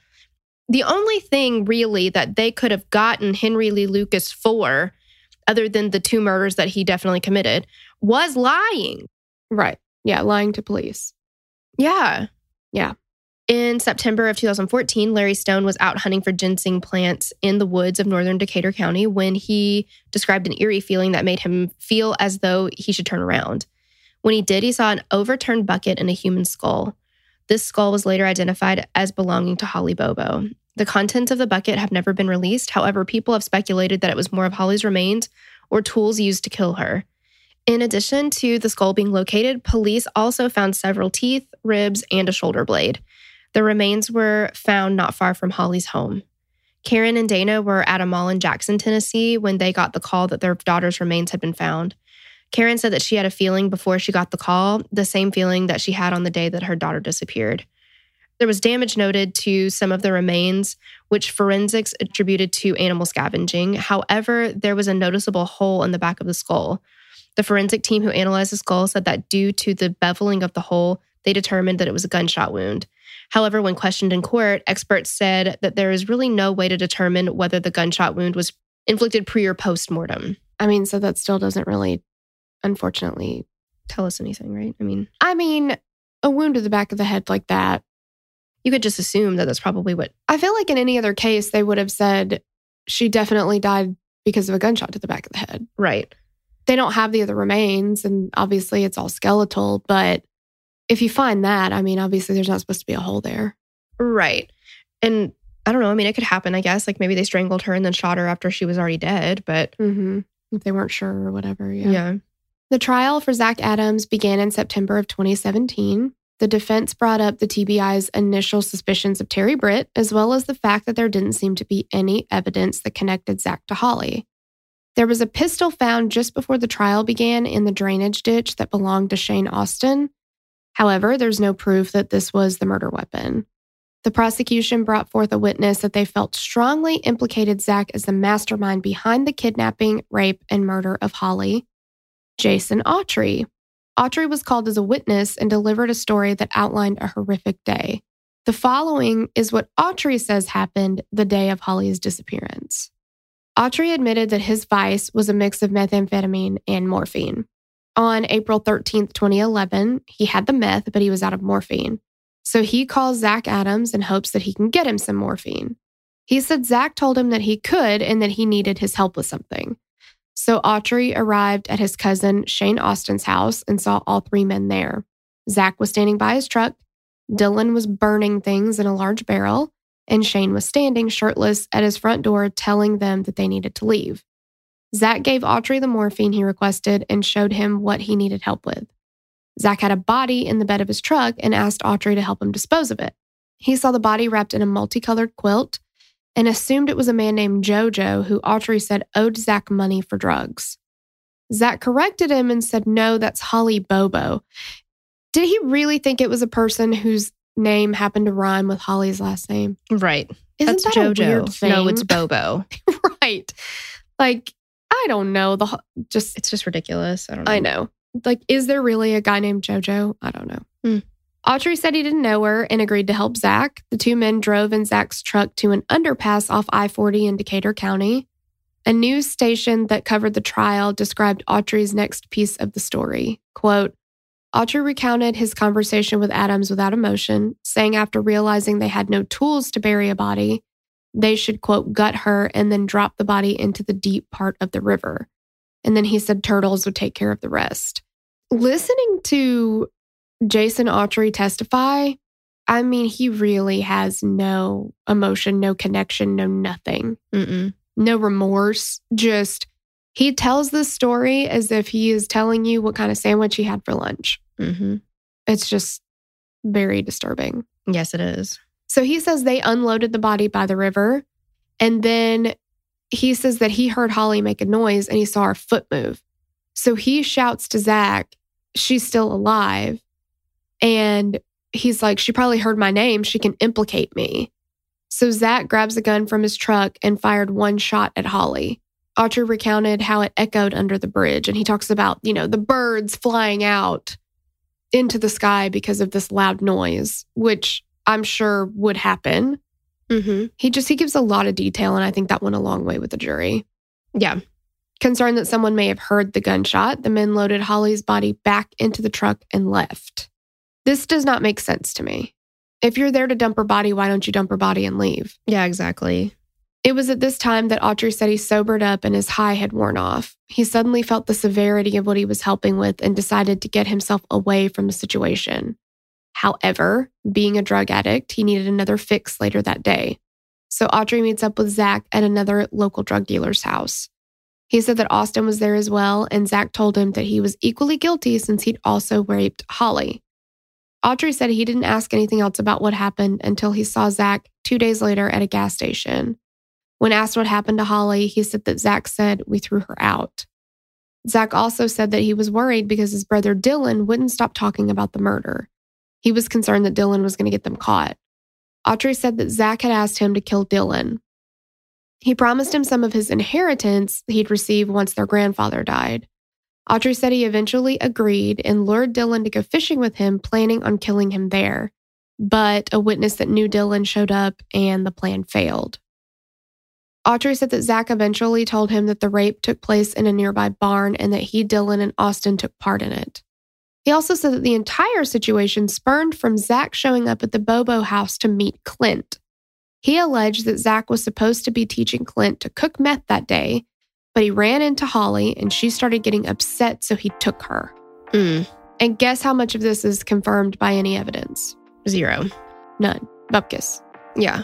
The only thing really that they could have gotten Henry Lee Lucas for, other than the two murders that he definitely committed, was lying. Right. Yeah. Lying to police. Yeah. Yeah. In September of 2014, Larry Stone was out hunting for ginseng plants in the woods of northern Decatur County when he described an eerie feeling that made him feel as though he should turn around. When he did, he saw an overturned bucket and a human skull. This skull was later identified as belonging to Holly Bobo. The contents of the bucket have never been released. However, people have speculated that it was more of Holly's remains or tools used to kill her. In addition to the skull being located, police also found several teeth, ribs, and a shoulder blade. The remains were found not far from Holly's home. Karen and Dana were at a mall in Jackson, Tennessee, when they got the call that their daughter's remains had been found. Karen said that she had a feeling before she got the call, the same feeling that she had on the day that her daughter disappeared. There was damage noted to some of the remains, which forensics attributed to animal scavenging. However, there was a noticeable hole in the back of the skull. The forensic team who analyzed the skull said that due to the beveling of the hole, they determined that it was a gunshot wound. However, when questioned in court, experts said that there is really no way to determine whether the gunshot wound was inflicted pre or post mortem. I mean, so that still doesn't really, unfortunately, Tell us anything, right? I mean, I mean, a wound to the back of the head like that. you could just assume that that's probably what. I feel like in any other case, they would have said she definitely died because of a gunshot to the back of the head. Right. They don't have the other remains, and obviously it's all skeletal. But if you find that, I mean, obviously there's not supposed to be a hole there. Right. And I don't know. I mean, it could happen, I guess. Like maybe they strangled her and then shot her after she was already dead. But Mm-hmm. If they weren't sure or whatever. yeah. The trial for Zach Adams began in September of 2017. The defense brought up the TBI's initial suspicions of Terry Britt, as well as the fact that there didn't seem to be any evidence that connected Zach to Holly. There was a pistol found just before the trial began in the drainage ditch that belonged to Shane Austin. However, there's no proof that this was the murder weapon. The prosecution brought forth a witness that they felt strongly implicated Zach as the mastermind behind the kidnapping, rape, and murder of Holly. Jason Autry. Autry was called as a witness and delivered a story that outlined a horrific day. The following is what Autry says happened the day of Holly's disappearance. Autry admitted that his vice was a mix of methamphetamine and morphine. On April 13th, 2011, he had the meth, but he was out of morphine. So he calls Zach Adams in hopes that he can get him some morphine. He said Zach told him that he could and that he needed his help with something. So Autry arrived at his cousin Shane Austin's house and saw all three men there. Zach was standing by his truck, Dylan was burning things in a large barrel, and Shane was standing shirtless at his front door telling them that they needed to leave. Zach gave Autry the morphine he requested and showed him what he needed help with. Zach had a body in the bed of his truck and asked Autry to help him dispose of it. He saw the body wrapped in a multicolored quilt and assumed it was a man named Jojo who Autry said owed Zach money for drugs. Zach corrected him and said, No, that's Holly Bobo. Did he really think it was a person whose name happened to rhyme with Holly's last name? Right. Isn't that's that JoJo. a weird thing? No, it's Bobo. right. Like, I don't know. The just it's just ridiculous. I don't know. I know. Like, is there really a guy named JoJo? I don't know. Hmm. Autry said he didn't know her and agreed to help Zach. The two men drove in Zach's truck to an underpass off I 40 in Decatur County. A news station that covered the trial described Autry's next piece of the story. Quote, Autry recounted his conversation with Adams without emotion, saying after realizing they had no tools to bury a body, they should, quote, gut her and then drop the body into the deep part of the river. And then he said turtles would take care of the rest. Listening to Jason Autry testify, I mean, he really has no emotion, no connection, no nothing, Mm-mm. no remorse. Just he tells this story as if he is telling you what kind of sandwich he had for lunch. Mm-hmm. It's just very disturbing. Yes, it is. So he says they unloaded the body by the river. And then he says that he heard Holly make a noise and he saw her foot move. So he shouts to Zach, She's still alive. And he's like, She probably heard my name. She can implicate me. So Zach grabs a gun from his truck and fired one shot at Holly. Autry recounted how it echoed under the bridge. And he talks about, you know, the birds flying out into the sky because of this loud noise, which I'm sure would happen. Mm-hmm. He just he gives a lot of detail, and I think that went a long way with the jury. Yeah. Concerned that someone may have heard the gunshot, the men loaded Holly's body back into the truck and left. This does not make sense to me. If you're there to dump her body, why don't you dump her body and leave? Yeah, exactly. It was at this time that Autry said he sobered up and his high had worn off. He suddenly felt the severity of what he was helping with and decided to get himself away from the situation. However, being a drug addict, he needed another fix later that day. So Autry meets up with Zach at another local drug dealer's house. He said that Austin was there as well, and Zach told him that he was equally guilty since he'd also raped Holly. Autry said he didn't ask anything else about what happened until he saw Zach two days later at a gas station. When asked what happened to Holly, he said that Zach said, We threw her out. Zach also said that he was worried because his brother Dylan wouldn't stop talking about the murder. He was concerned that Dylan was going to get them caught. Autry said that Zach had asked him to kill Dylan. He promised him some of his inheritance he'd receive once their grandfather died. Autry said he eventually agreed and lured Dylan to go fishing with him, planning on killing him there. But a witness that knew Dylan showed up and the plan failed. Autry said that Zach eventually told him that the rape took place in a nearby barn and that he, Dylan, and Austin took part in it. He also said that the entire situation spurned from Zach showing up at the Bobo house to meet Clint. He alleged that Zach was supposed to be teaching Clint to cook meth that day, but he ran into Holly and she started getting upset, so he took her. Mm, And guess how much of this is confirmed by any evidence? zero. None. Bupkis. Yeah.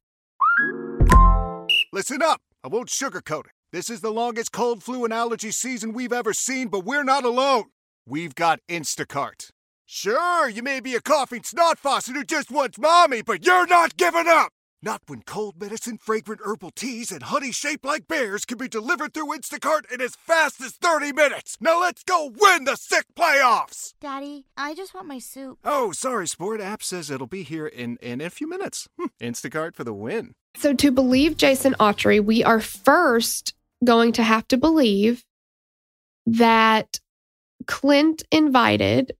Listen up. I won't sugarcoat it. This is the longest cold, flu, and allergy season we've ever seen, but we're not alone. We've got Instacart. Sure, you may be a coughing snot faucet who just wants mommy, but you're not giving up! Not when cold medicine, fragrant herbal teas, and honey shaped like bears can be delivered through Instacart in as fast as 30 minutes! Now let's go win the sick playoffs! Daddy, I just want my soup. Oh, sorry, Sport. App says it'll be here in, in a few minutes. Hmm, Instacart for the win. So, to believe Jason Autry, we are first going to have to believe that Clint invited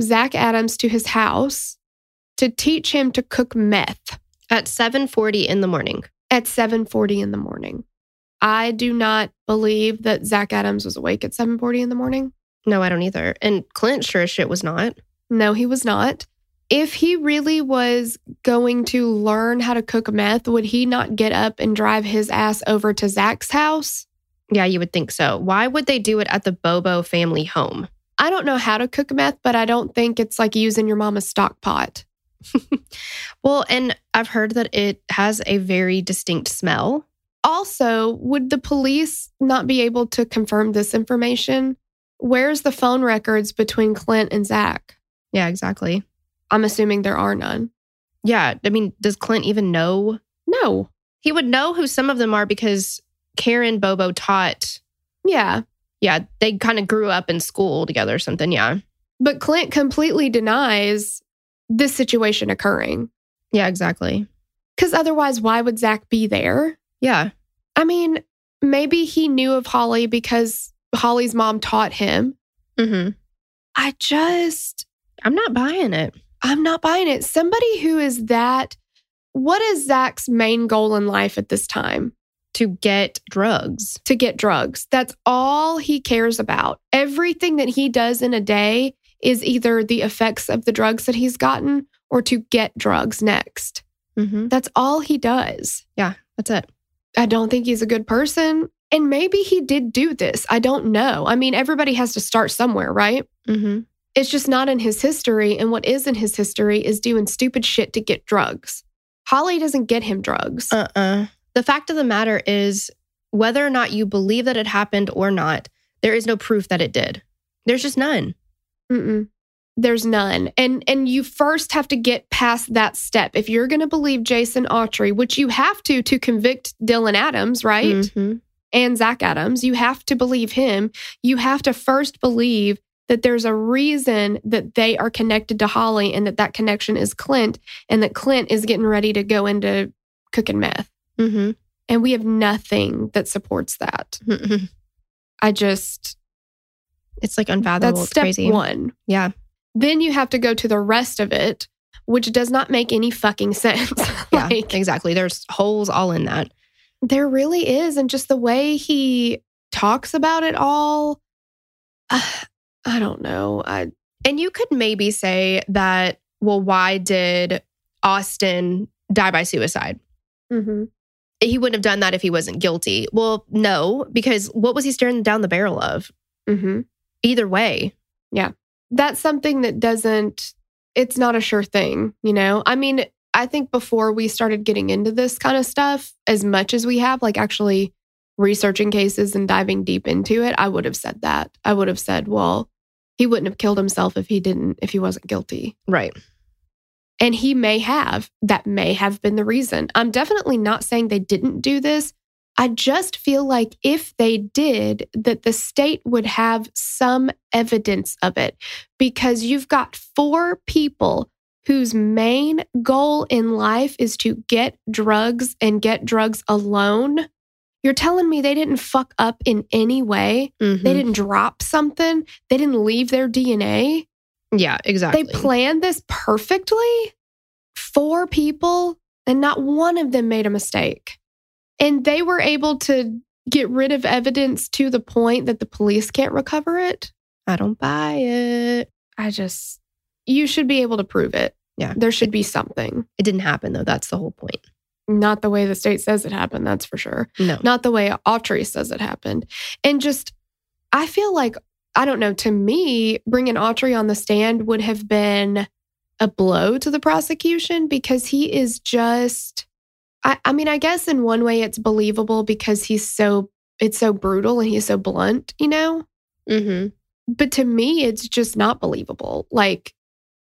Zach Adams to his house to teach him to cook meth At 7:40 in the morning. at 7:40 in the morning. I do not believe that Zach Adams was awake at 7:40 in the morning. No, I don't either. And Clint sure as shit was not. No, he was not. If he really was going to learn how to cook meth, would he not get up and drive his ass over to Zach's house? Yeah, you would think so. Why would they do it at the Bobo family home? I don't know how to cook meth, but I don't think it's like using your mama's stock pot. Well, and I've heard that it has a very distinct smell. Also, would the police not be able to confirm this information? Where's the phone records between Clint and Zach? Yeah, exactly. I'm assuming there are none. Yeah, I mean, does Clint even know? No. He would know who some of them are because Karen Bobo taught. Yeah. Yeah, they kind of grew up in school together or something. Yeah. But Clint completely denies this situation occurring. Yeah, exactly. Because otherwise, why would Zach be there? Yeah. I mean, maybe he knew of Holly because Holly's mom taught him. hmm I just, I'm not buying it. I'm not buying it. Somebody who is that, what is Zach's main goal in life at this time? To get drugs. To get drugs. That's all he cares about. Everything that he does in a day is either the effects of the drugs that he's gotten or to get drugs next. hmm That's all he does. Yeah, that's it. I don't think he's a good person. And maybe he did do this. I don't know. I mean, everybody has to start somewhere, right? hmm It's just not in his history. And what is in his history is doing stupid shit to get drugs. Holly doesn't get him drugs. Uh uh The fact of the matter is, whether or not you believe that it happened or not, there is no proof that it did. There's just none. Mm-mm. There's none. And and you first have to get past that step. If you're going to believe Jason Autry, which you have to to convict Dylan Adams, right? Mhm. And Zach Adams, you have to believe him. You have to first believe that there's a reason that they are connected to Holly and that that connection is Clint and that Clint is getting ready to go into cooking meth. Mhm. And we have nothing that supports that. Mhm. I just, It's like unfathomable. that's It's step crazy. one. Yeah. Then you have to go to the rest of it, which does not make any fucking sense. Yeah, exactly. There's holes all in that. there really is. And just the way he talks about it all, I don't know. I, And you could maybe say that, well, why did Austin die by suicide? mhm. He wouldn't have done that if he wasn't guilty. Well, no, because what was he staring down the barrel of? Mhm. Either way. Yeah. That's something that doesn't it's not a sure thing you know i mean i think before we started getting into this kind of stuff as much as we have like actually researching cases and diving deep into it i would have said that i would have said well he wouldn't have killed himself if he didn't if he wasn't guilty Right. and he may have that may have been the reason i'm definitely not saying they didn't do this i just feel like if they did that the state would have some evidence of it because you've got four people whose main goal in life is to get drugs and get drugs alone you're telling me they didn't fuck up in any way Mhm. they didn't drop something they didn't leave their dna Yeah, exactly. they planned this perfectly. Four people, and not one of them made a mistake. And they were able to get rid of evidence to the point that the police can't recover it. I don't buy it. I just, you should be able to prove it. Yeah. There should be something. It didn't happen though. That's the whole point. Not the way the state says it happened, that's for sure. No. Not the way Autry says it happened. And just, I feel like, I don't know, to me, bringing Autry on the stand would have been a blow to the prosecution because he is just, I, I mean, I guess in one way it's believable because he's so, it's so brutal and he's so blunt, you know? Mm-hmm. But to me, it's just not believable. Like,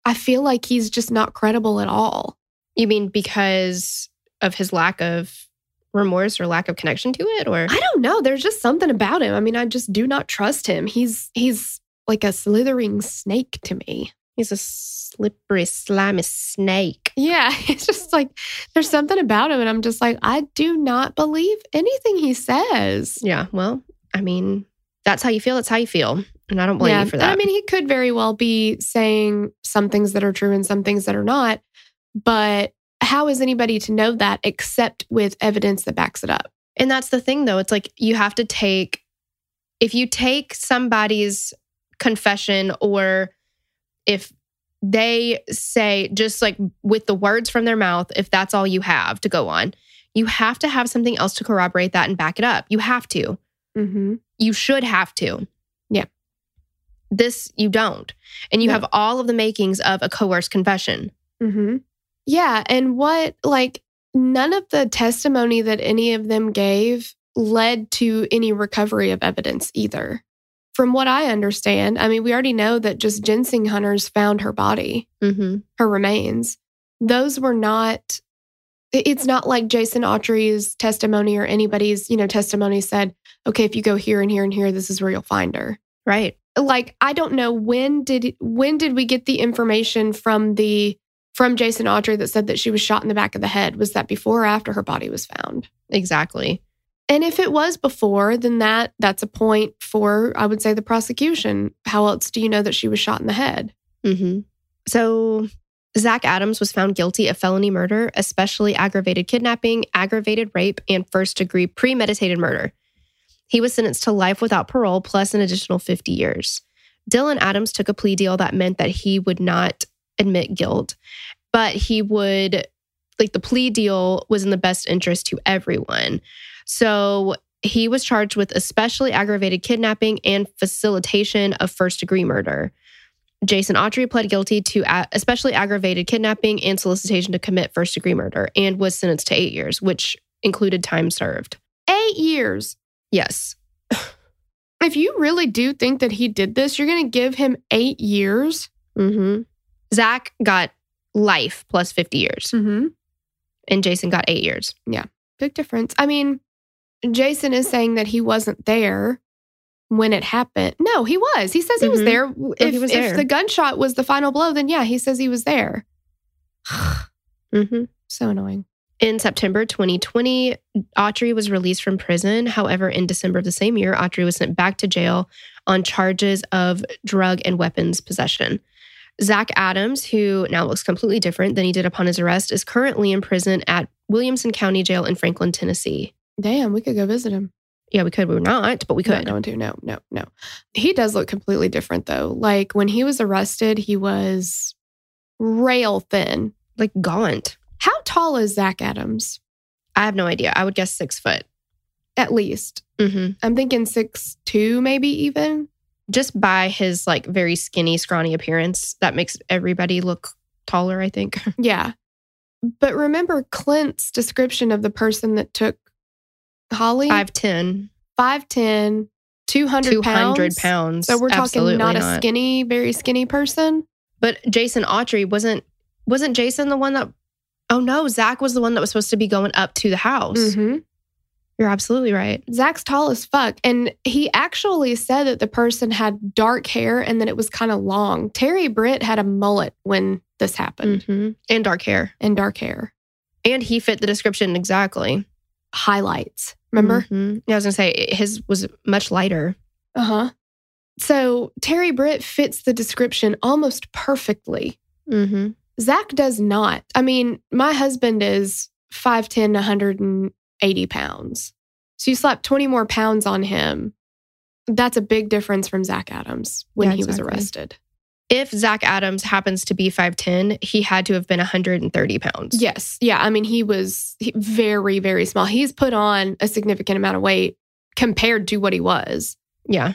I feel like he's just not credible at all. You mean because of his lack of remorse or lack of connection to it, or I don't know. There's just something about him. I mean, I just do not trust him. He's he's like a slithering snake to me. He's a slippery, slimy snake? Yeah, it's just like there's something about him, and I'm just like, I do not believe anything he says. Yeah. Well, I mean, that's how you feel. That's how you feel, and I don't blame yeah, you for that. I mean, he could very well be saying some things that are true and some things that are not. But how is anybody to know that except with evidence that backs it up? And that's the thing, though. It's like you have to take, if you take somebody's confession or if they say, just like with the words from their mouth, if that's all you have to go on, you have to have something else to corroborate that and back it up. You have to. Mm-hmm. You should have to. Yeah. This, you don't. And you No. have all of the makings of a coerced confession. Mm-hmm. Yeah. And what, like, none of the testimony that any of them gave led to any recovery of evidence either. From what I understand, I mean, we already know that just ginseng hunters found her body, Mm-hmm. her remains. Those were not, it's not like Jason Autry's testimony or anybody's, you know, testimony said, okay, if you go here and here and here, this is where you'll find her Right. like I don't know when did when did we get the information from the from Jason Autry that said that she was shot in the back of the head? Was that before or after her body was found? Exactly. And if it was before, then that that's a point for I would say the prosecution. How else do you know that she was shot in the head? Mm-hmm. So Zach Adams was found guilty of felony murder, especially aggravated kidnapping, aggravated rape, and first degree premeditated murder. He was sentenced to life without parole plus an additional 50 years. Dylan Adams took a plea deal that meant that he would not admit guilt, but he would, like, the plea deal was in the best interest to everyone. So he was charged with especially aggravated kidnapping and facilitation of first degree murder. Jason Autry pled guilty to especially aggravated kidnapping and solicitation to commit first degree murder and was sentenced to eight years, which included time served. Eight years. Yes. If you really do think that he did this, you're going to give him eight years. Mm-hmm. Zach got life plus 50 years, Mm-hmm. and Jason got eight years. Yeah. Big difference. I mean, Jason is saying that he wasn't there when it happened. No, he was. He says he was Mhm. there. If, he was there. if the gunshot was the final blow, then yeah, he says he was there. Mm-hmm. So annoying. In September 2020, Autry was released from prison. However, in December of the same year, Autry was sent back to jail on charges of drug and weapons possession. Zach Adams, who now looks completely different than he did upon his arrest, is currently in prison at Williamson County Jail in Franklin, Tennessee. Damn, we could go visit him. Yeah, we could. We're not, but we could. going to. No, no, no. He does look completely different though. Like when he was arrested, he was rail thin. Like gaunt. How tall is Zach Adams? I have no idea. I would guess six foot. At least. Mm-hmm. I'm thinking six two, maybe even. Just by his like very skinny, scrawny appearance, that makes everybody look taller. I think. Yeah. But remember Clint's description of the person that took Holly? Five ten. 5'10, 200, 200 pounds. pounds. So we're talking Absolutely not, a not. skinny, very skinny person. But Jason Autry wasn't wasn't Jason the one that Oh no, Zach was the one that was supposed to be going up to the house. Mm-hmm. You're absolutely right. Zach's tall as fuck. And he actually said that the person had dark hair and that it was kind of long. Terry Britt had a mullet when this happened Mhm. And dark hair. and dark hair. And he fit the description exactly. Highlights. Remember? Mhm. Yeah, I was gonna say his was much lighter. Uh huh. So Terry Britt fits the description almost perfectly. Mm-hmm. Zach does not. I mean, my husband is 5'10, 180 pounds. So you slap 20 more pounds on him. That's a big difference from Zach Adams when Yeah, he was arrested. If Zach Adams happens to be 5'10, he had to have been 130 pounds. Yes. Yeah. I mean, he was very, very small. He's put on a significant amount of weight compared to what he was. Yeah.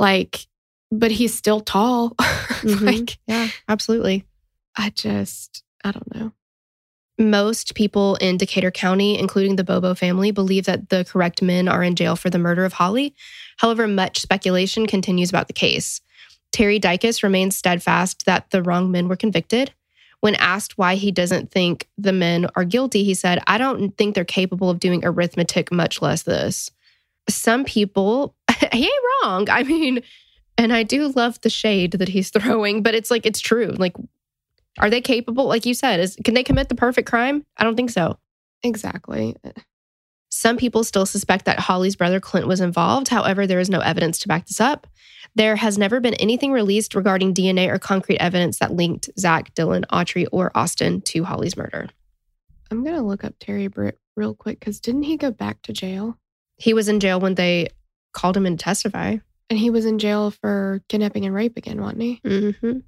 Like, but he's still tall. Mhm. like, Yeah, absolutely. I just, I don't know. Most people in Decatur County, including the Bobo family, believe that the correct men are in jail for the murder of Holly. However, much speculation continues about the case. Terry Dicus remains steadfast that the wrong men were convicted. When asked why he doesn't think the men are guilty, he said, I don't think they're capable of doing arithmetic, much less this. Some people, he ain't wrong. I mean, and I do love the shade that he's throwing, but it's like, it's true. Like, are they capable? Like you said, is can they commit the perfect crime? I don't think so. Exactly. Some people still suspect that Holly's brother Clint was involved. However, there is no evidence to back this up. There has never been anything released regarding DNA or concrete evidence that linked Zach, Dylan, Autry, or Austin to Holly's murder. I'm going to look up Terry Britt real quick because didn't he go back to jail? He was in jail when they called him in to testify. And he was in jail for kidnapping and rape again, wasn't he? Mm-hmm.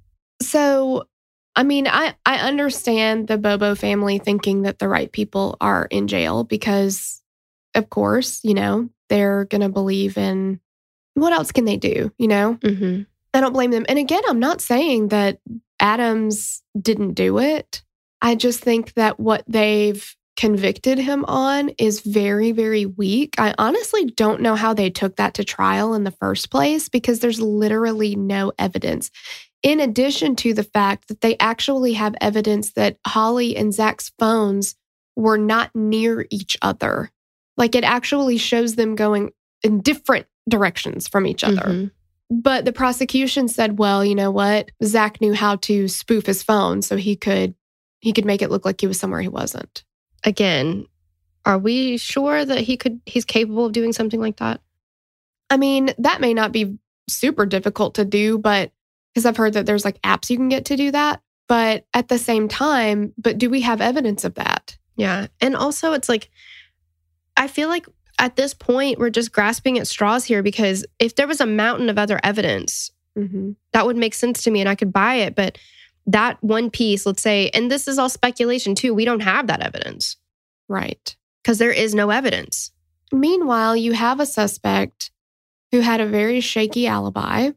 So, I mean, I, I understand the Bobo family thinking that the right people are in jail because, of course, you know, they're going to believe in what else can they do, you know? Mm-hmm. I don't blame them. And again, I'm not saying that Adams didn't do it. I just think that what they've convicted him on is very, very weak. I honestly don't know how they took that to trial in the first place because there's literally no evidence. In addition to the fact that they actually have evidence that Holly and Zach's phones were not near each other. Like it actually shows them going in different directions from each other. Mhm. But the prosecution said, well, you know what? Zach knew how to spoof his phone so he could he could make it look like he was somewhere he wasn't. Again, are we sure that he could? He's capable of doing something like that? I mean, that may not be super difficult to do, but because I've heard that there's like apps you can get to do that. But at the same time, but do we have evidence of that? Yeah. And also, it's like, I feel like at this point, we're just grasping at straws here because if there was a mountain of other evidence, Mm-hmm. that would make sense to me and I could buy it. But that one piece, let's say, and this is all speculation too, we don't have that evidence Right. because there is no evidence. Meanwhile, you have a suspect who had a very shaky alibi,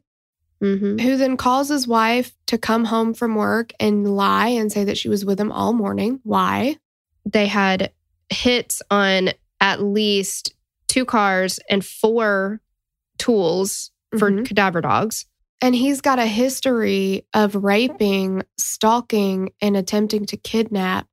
Mm-hmm. who then calls his wife to come home from work and lie and say that she was with him all morning. Why? They had hits on at least two cars and four tools for Mhm. cadaver dogs. And he's got a history of raping, stalking, and attempting to kidnap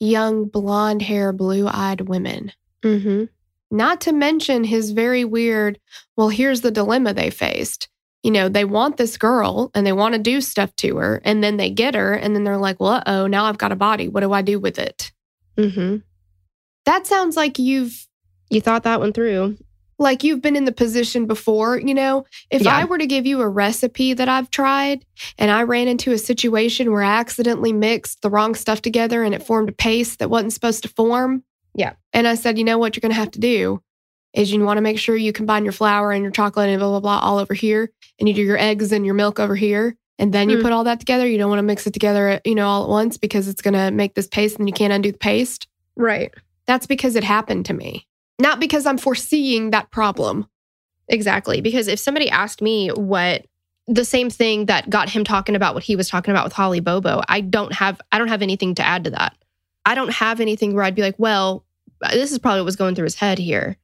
young blonde hair, blue eyed women. Mm-hmm. Not to mention his very weird, well, here's the dilemma they faced. You know, they want this girl and they want to do stuff to her, and then they get her, and then they're like, well, uh oh, now I've got a body. What do I do with it? Mm-hmm. That sounds like you've You thought that one through. Like you've been in the position before, you know? If Yeah. I were to give you a recipe that I've tried and I ran into a situation where I accidentally mixed the wrong stuff together and it formed a paste that wasn't supposed to form. Yeah. And I said, you know what you're going to have to do is you want to make sure you combine your flour and your chocolate and blah, blah, blah all over here. And you do your eggs and your milk over here. And then you Mm. put all that together. You don't want to mix it together, you know, all at once because it's going to make this paste and you can't undo the paste. Right. That's because it happened to me, not because I'm foreseeing that problem. Exactly. Because if somebody asked me what the same thing that got him talking about what he was talking about with Holly Bobo, I don't have I don't have anything to add to that. I don't have anything where I'd be like, well, this is probably what was going through his head here.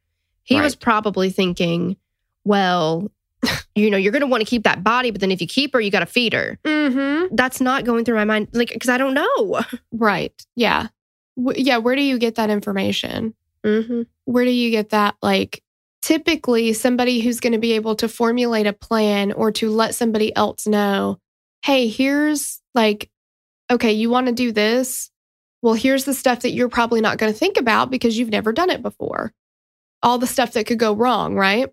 He was probably thinking, well, you know, you're going to want to keep that body, but then if you keep her, you got to feed her. Mm-hmm. That's not going through my mind, like, because I don't know. Right. Yeah. W- yeah. Where do you get that information? Mm-hmm. Where do you get that? Like, typically, somebody who's going to be able to formulate a plan or to let somebody else know, hey, here's like, okay, you want to do this? Well, here's the stuff that you're probably not going to think about because you've never done it before. All the stuff that could go wrong, right?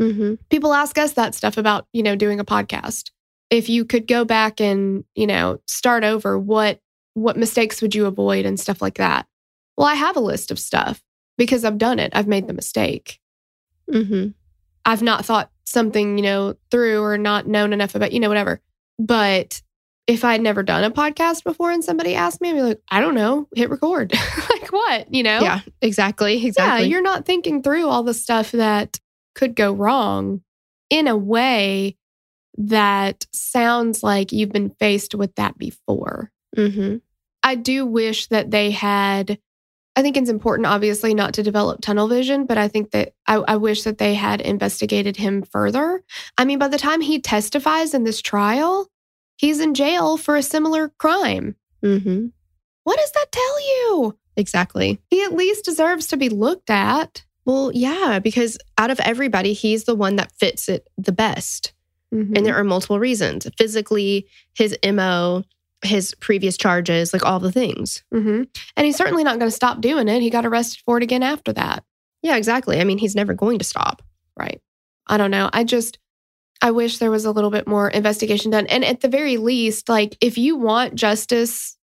Mm-hmm. people ask us that stuff about you know doing a podcast if you could go back and you know start over what what mistakes would you avoid and stuff like that well i have a list of stuff because i've done it i've made the mistake Mm-hmm. i've not thought something you know through or not known enough about you know whatever but if i'd never done a podcast before and somebody asked me i'd be like i don't know hit record like what you know Yeah, exactly. Exactly. yeah, you're not thinking through all the stuff that could go wrong in a way that sounds like you've been faced with that before. mm-hmm. I do wish that they had. I think it's important, obviously, not to develop tunnel vision, but I think that I, I wish that they had investigated him further. I mean, by the time he testifies in this trial, he's in jail for a similar crime. Mm-hmm. What does that tell you? Exactly. He at least deserves to be looked at. Well, yeah, because out of everybody, he's the one that fits it the best. Mhm. And there are multiple reasons physically, his MO, his previous charges, like all the things. hmm And he's certainly not going to stop doing it. He got arrested for it again after that. Yeah, exactly. I mean, he's never going to stop. Right. I don't know. I just, I wish there was a little bit more investigation done. And at the very least, like, if you want justice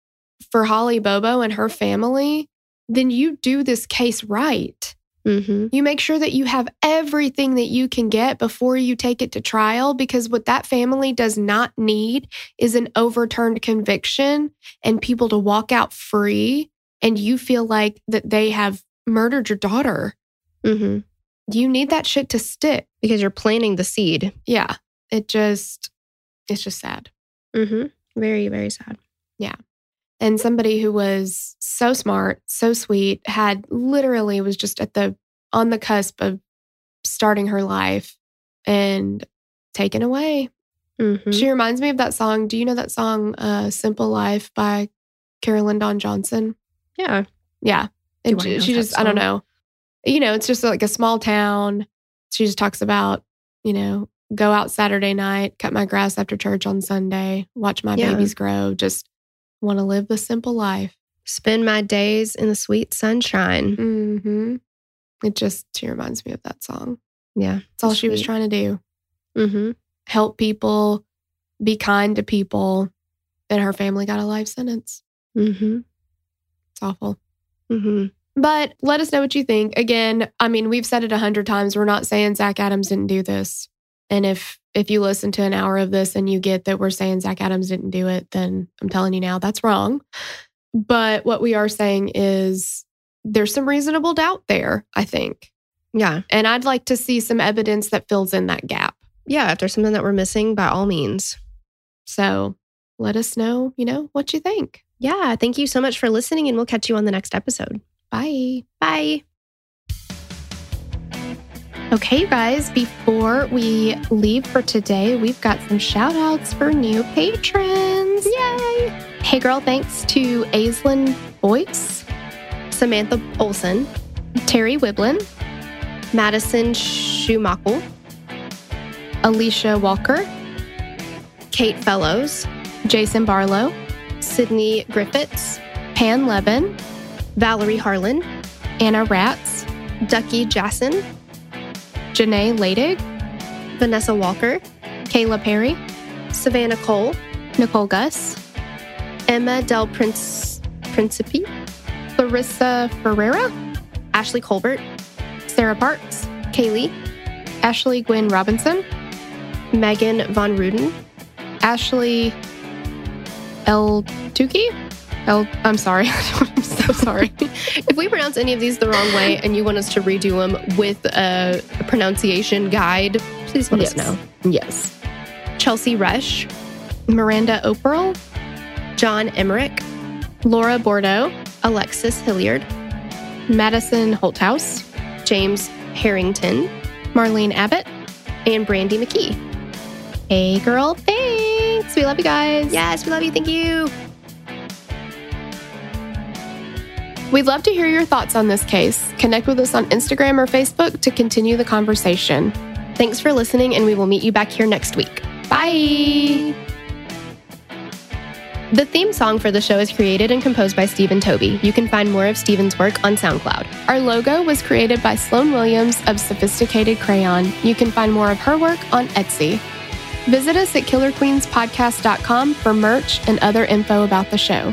for Holly Bobo and her family, then you do this case right. Mm-hmm. You make sure that you have everything that you can get before you take it to trial because what that family does not need is an overturned conviction and people to walk out free and you feel like that they have murdered your daughter. Mm-hmm. You need that shit to stick. Because you're planting the seed. Yeah. It just it's just sad. Mm-hmm. Very, very sad. And somebody who was so smart, so sweet, had literally was just at the on the cusp of starting her life and taken away. Mm-hmm. She reminds me of that song. Do you know that song uh Simple Life by Carolyn Dawn Johnson? Yeah. Yeah. And she, she that just I don't know. You know, it's just like a small town. She just talks about, you know, go out Saturday night, cut my grass after church on Sunday, watch my Yeah. babies grow, just want to live the simple life. Spend my days in the sweet sunshine. hmm It just she reminds me of that song. Yeah. That's all she was trying to do. Mm-hmm. Help people, be kind to people. And her family got a life sentence. Mm-hmm. It's awful. Mm-hmm. But let us know what you think. Again, I mean, we've said it a hundred times. We're not saying Zach Adams didn't do this. And if if you listen to an hour of this and you get that we're saying Zach Adams didn't do it, then I'm telling you now that's wrong. But what we are saying is there's some reasonable doubt there, I think. Yeah. And I'd like to see some evidence that fills in that gap. Yeah. If there's something that we're missing, by all means. So let us know, you know, what you think. Yeah. Thank you so much for listening, and we'll catch you on the next episode. Bye. Bye. Okay, guys, before we leave for today, we've got some shout outs for new patrons. Yay! Hey, girl, thanks to Aislinn Boyce, Samantha Olson, Terry Wiblin, Madison Schumacher, Alicia Walker, Kate Fellows, Jason Barlow, Sydney Griffiths, Pan Levin, Valerie Harlan, Anna Ratz, Ducky Jassen, Janae Ladig, Vanessa Walker, Kayla Perry, Savannah Cole, Nicole Gus, Emma Del Prince Principe, Clarissa Ferreira, Ashley Colbert, Sarah Parks, Kaylee, Ashley Gwynn Robinson, Megan Von Ruden, Ashley El Tuki. El, I'm sorry. I'm so sorry. if we pronounce any of these the wrong way and you want us to redo them with a, a pronunciation guide, please let yes. us know. Yes. Chelsea Rush, Miranda Operl, John Emmerich, Laura Bordeaux, Alexis Hilliard, Madison Holthouse, James Harrington, Marlene Abbott, and Brandy McKee. Hey, girl. Thanks. We love you guys. Yes, we love you. Thank you. We'd love to hear your thoughts on this case. Connect with us on Instagram or Facebook to continue the conversation. Thanks for listening, and we will meet you back here next week. Bye. The theme song for the show is created and composed by Stephen Toby. You can find more of Stephen's work on SoundCloud. Our logo was created by Sloan Williams of Sophisticated Crayon. You can find more of her work on Etsy. Visit us at killerqueenspodcast.com for merch and other info about the show.